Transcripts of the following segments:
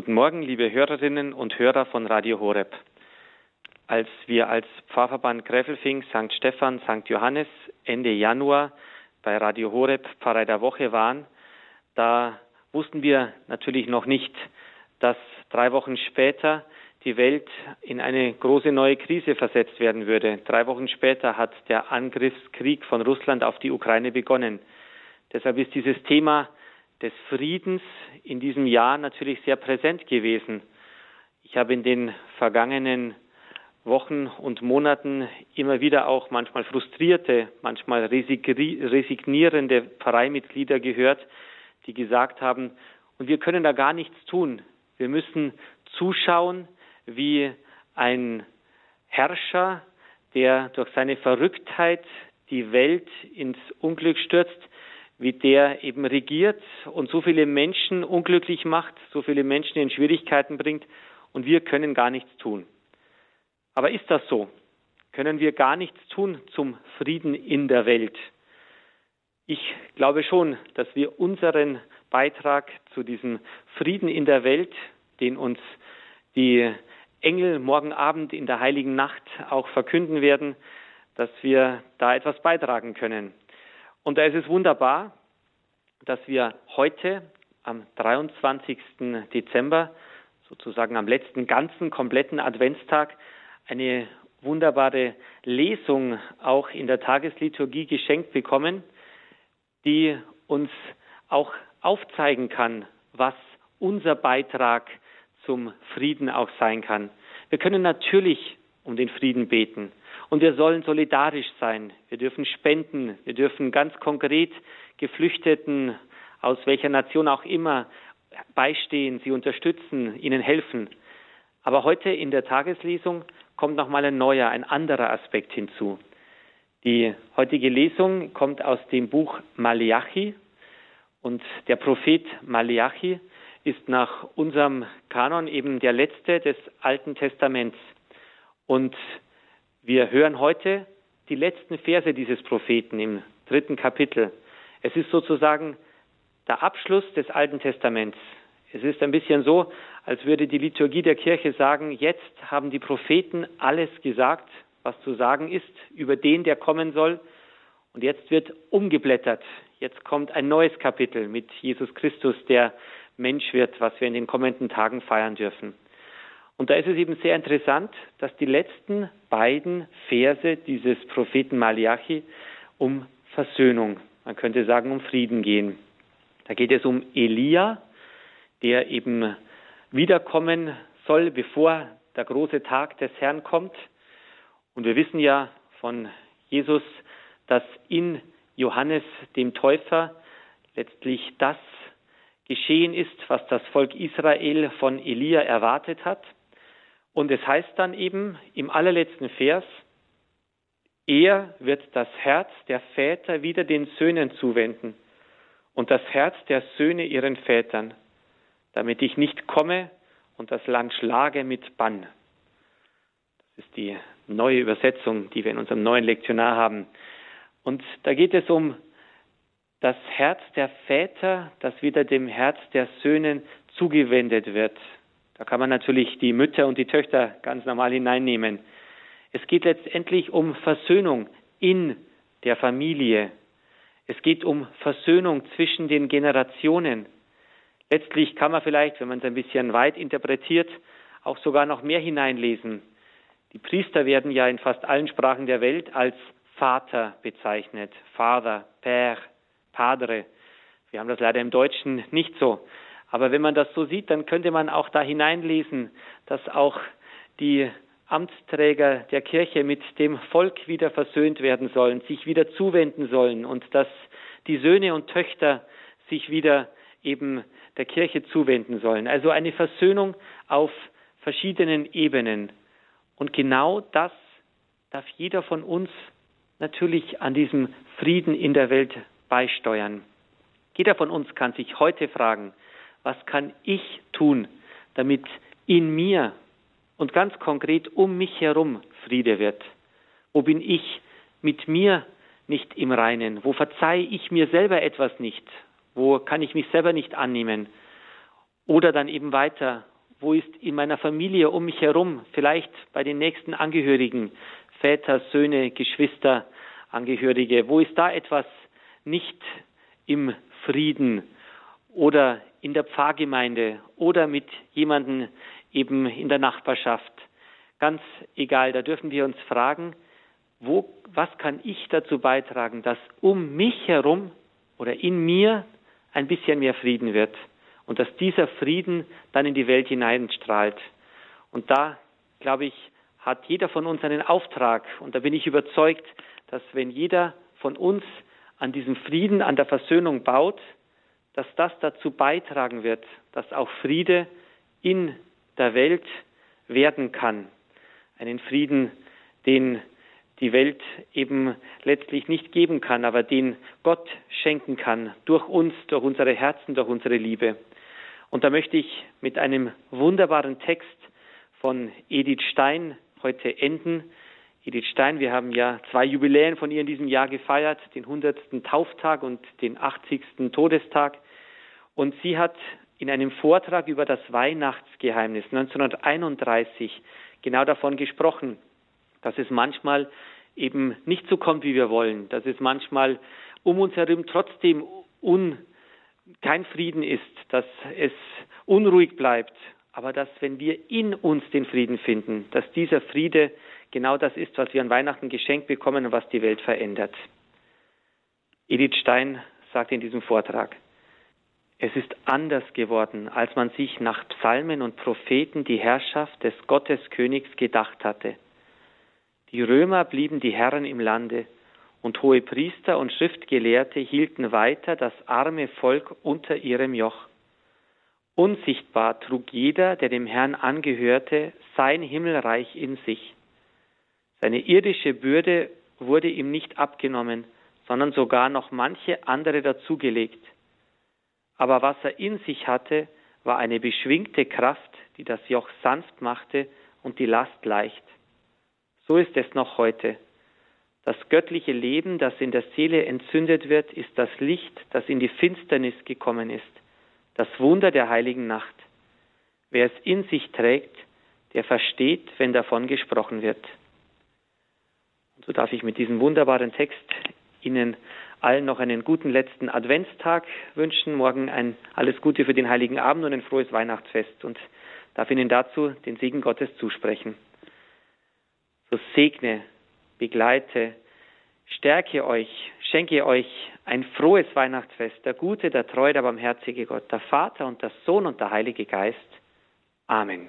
Guten Morgen, liebe Hörerinnen und Hörer von Radio Horeb. Als wir als Pfarrverband Gräfelfing, St. Stephan, St. Johannes Ende Januar bei Radio Horeb Pfarrei der Woche waren, da wussten wir natürlich noch nicht, dass drei Wochen später die Welt in eine große neue Krise versetzt werden würde. Drei Wochen später hat der Angriffskrieg von Russland auf die Ukraine begonnen. Deshalb ist dieses Thema des Friedens in diesem Jahr natürlich sehr präsent gewesen. Ich habe in den vergangenen Wochen und Monaten immer wieder auch manchmal frustrierte, manchmal resignierende Pfarreimitglieder gehört, die gesagt haben, und wir können da gar nichts tun. Wir müssen zuschauen, wie ein Herrscher, der durch seine Verrücktheit die Welt ins Unglück stürzt, wie der eben regiert und so viele Menschen unglücklich macht, so viele Menschen in Schwierigkeiten bringt und wir können gar nichts tun. Aber ist das so? Können wir gar nichts tun zum Frieden in der Welt? Ich glaube schon, dass wir unseren Beitrag zu diesem Frieden in der Welt, den uns die Engel morgen Abend in der heiligen Nacht auch verkünden werden, dass wir da etwas beitragen können. Und da ist es wunderbar, dass wir heute am 23. Dezember, sozusagen am letzten ganzen kompletten Adventstag, eine wunderbare Lesung auch in der Tagesliturgie geschenkt bekommen, die uns auch aufzeigen kann, was unser Beitrag zum Frieden auch sein kann. Wir können natürlich um den Frieden beten. Und wir sollen solidarisch sein. Wir dürfen spenden. Wir dürfen ganz konkret Geflüchteten aus welcher Nation auch immer beistehen, sie unterstützen, ihnen helfen. Aber heute in der Tageslesung kommt nochmal ein neuer, ein anderer Aspekt hinzu. Die heutige Lesung kommt aus dem Buch Malachi und der Prophet Malachi ist nach unserem Kanon eben der letzte des Alten Testaments. Und wir hören heute die letzten Verse dieses Propheten im dritten Kapitel. Es ist sozusagen der Abschluss des Alten Testaments. Es ist ein bisschen so, als würde die Liturgie der Kirche sagen, jetzt haben die Propheten alles gesagt, was zu sagen ist über den, der kommen soll. Und jetzt wird umgeblättert. Jetzt kommt ein neues Kapitel mit Jesus Christus, der Mensch wird, was wir in den kommenden Tagen feiern dürfen. Und da ist es eben sehr interessant, dass die letzten beiden Verse dieses Propheten Malachi um Versöhnung, man könnte sagen um Frieden gehen. Da geht es um Elia, der eben wiederkommen soll, bevor der große Tag des Herrn kommt. Und wir wissen ja von Jesus, dass in Johannes dem Täufer letztlich das geschehen ist, was das Volk Israel von Elia erwartet hat. Und es heißt dann eben im allerletzten Vers, er wird das Herz der Väter wieder den Söhnen zuwenden und das Herz der Söhne ihren Vätern, damit ich nicht komme und das Land schlage mit Bann. Das ist die neue Übersetzung, die wir in unserem neuen Lektionar haben. Und da geht es um das Herz der Väter, das wieder dem Herz der Söhne zugewendet wird. Da kann man natürlich die Mütter und die Töchter ganz normal hineinnehmen. Es geht letztendlich um Versöhnung in der Familie. Es geht um Versöhnung zwischen den Generationen. Letztlich kann man vielleicht, wenn man es ein bisschen weit interpretiert, auch sogar noch mehr hineinlesen. Die Priester werden ja in fast allen Sprachen der Welt als Vater bezeichnet. Vater, Père, Padre. Wir haben das leider im Deutschen nicht so. Aber wenn man das so sieht, dann könnte man auch da hineinlesen, dass auch die Amtsträger der Kirche mit dem Volk wieder versöhnt werden sollen, sich wieder zuwenden sollen und dass die Söhne und Töchter sich wieder eben der Kirche zuwenden sollen. Also eine Versöhnung auf verschiedenen Ebenen. Und genau das darf jeder von uns natürlich an diesem Frieden in der Welt beisteuern. Jeder von uns kann sich heute fragen, was kann ich tun, damit in mir und ganz konkret um mich herum Friede wird? Wo bin ich mit mir nicht im Reinen? Wo verzeihe ich mir selber etwas nicht? Wo kann ich mich selber nicht annehmen? Oder dann eben weiter, Wo ist in meiner Familie um mich herum, vielleicht bei den nächsten Angehörigen, Väter, Söhne, Geschwister, Angehörige, wo ist da etwas nicht im Frieden oder in der Pfarrgemeinde oder mit jemandem eben in der Nachbarschaft? Ganz egal, da dürfen wir uns fragen, wo, was kann ich dazu beitragen, dass um mich herum oder in mir ein bisschen mehr Frieden wird und dass dieser Frieden dann in die Welt hineinstrahlt. Und da, glaube ich, hat jeder von uns einen Auftrag. Und da bin ich überzeugt, dass wenn jeder von uns an diesem Frieden, an der Versöhnung baut, dass das dazu beitragen wird, dass auch Friede in der Welt werden kann. Einen Frieden, den die Welt eben letztlich nicht geben kann, aber den Gott schenken kann, durch uns, durch unsere Herzen, durch unsere Liebe. Und da möchte ich mit einem wunderbaren Text von Edith Stein heute enden. Edith Stein, wir haben ja zwei Jubiläen von ihr in diesem Jahr gefeiert, den 100. Tauftag und den 80. Todestag. Und sie hat in einem Vortrag über das Weihnachtsgeheimnis 1931 genau davon gesprochen, dass es manchmal eben nicht so kommt, wie wir wollen, dass es manchmal um uns herum trotzdem un, kein Frieden ist, dass es unruhig bleibt, aber dass wenn wir in uns den Frieden finden, dass dieser Friede genau das ist, was wir an Weihnachten geschenkt bekommen und was die Welt verändert. Edith Stein sagt in diesem Vortrag, es ist anders geworden, als man sich nach Psalmen und Propheten die Herrschaft des Gotteskönigs gedacht hatte. Die Römer blieben die Herren im Lande, und hohe Priester und Schriftgelehrte hielten weiter das arme Volk unter ihrem Joch. Unsichtbar trug jeder, der dem Herrn angehörte, sein Himmelreich in sich. Seine irdische Bürde wurde ihm nicht abgenommen, sondern sogar noch manche andere dazugelegt. Aber was er in sich hatte, war eine beschwingte Kraft, die das Joch sanft machte und die Last leicht. So ist es noch heute. Das göttliche Leben, das in der Seele entzündet wird, ist das Licht, das in die Finsternis gekommen ist, das Wunder der heiligen Nacht. Wer es in sich trägt, der versteht, wenn davon gesprochen wird. So darf ich mit diesem wunderbaren Text Ihnen allen noch einen guten letzten Adventstag wünschen. Morgen ein alles Gute für den Heiligen Abend und ein frohes Weihnachtsfest und darf Ihnen dazu den Segen Gottes zusprechen so segne, begleite, stärke euch, schenke euch ein frohes Weihnachtsfest, der gute, der treue, der barmherzige Gott, der Vater und der Sohn und der Heilige Geist. Amen.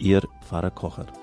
Ihr Pfarrer Kocher.